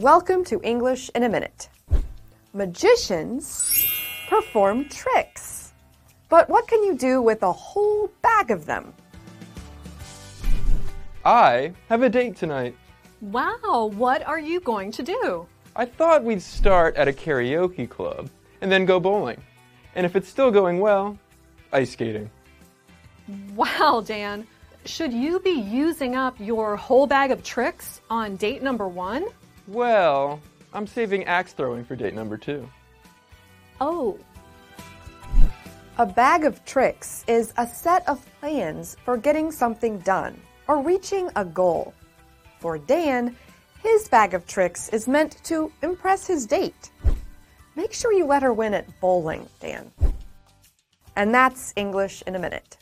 Welcome to English in a Minute. Magicians perform tricks. But what can you do with a whole bag of them? I have a date tonight. Wow, what are you going to do? I thought we'd start at a karaoke club and then go bowling. And if it's still going well, ice skating. Wow, Dan. Should you be using up your whole bag of tricks on date number one? Well, I'm saving axe throwing for date number two. Oh, A bag of tricks is a set of plans for getting something done or reaching a goal. For Dan, his bag of tricks is meant to impress his date. Make sure you let her win at bowling, Dan. And that's English in a minute.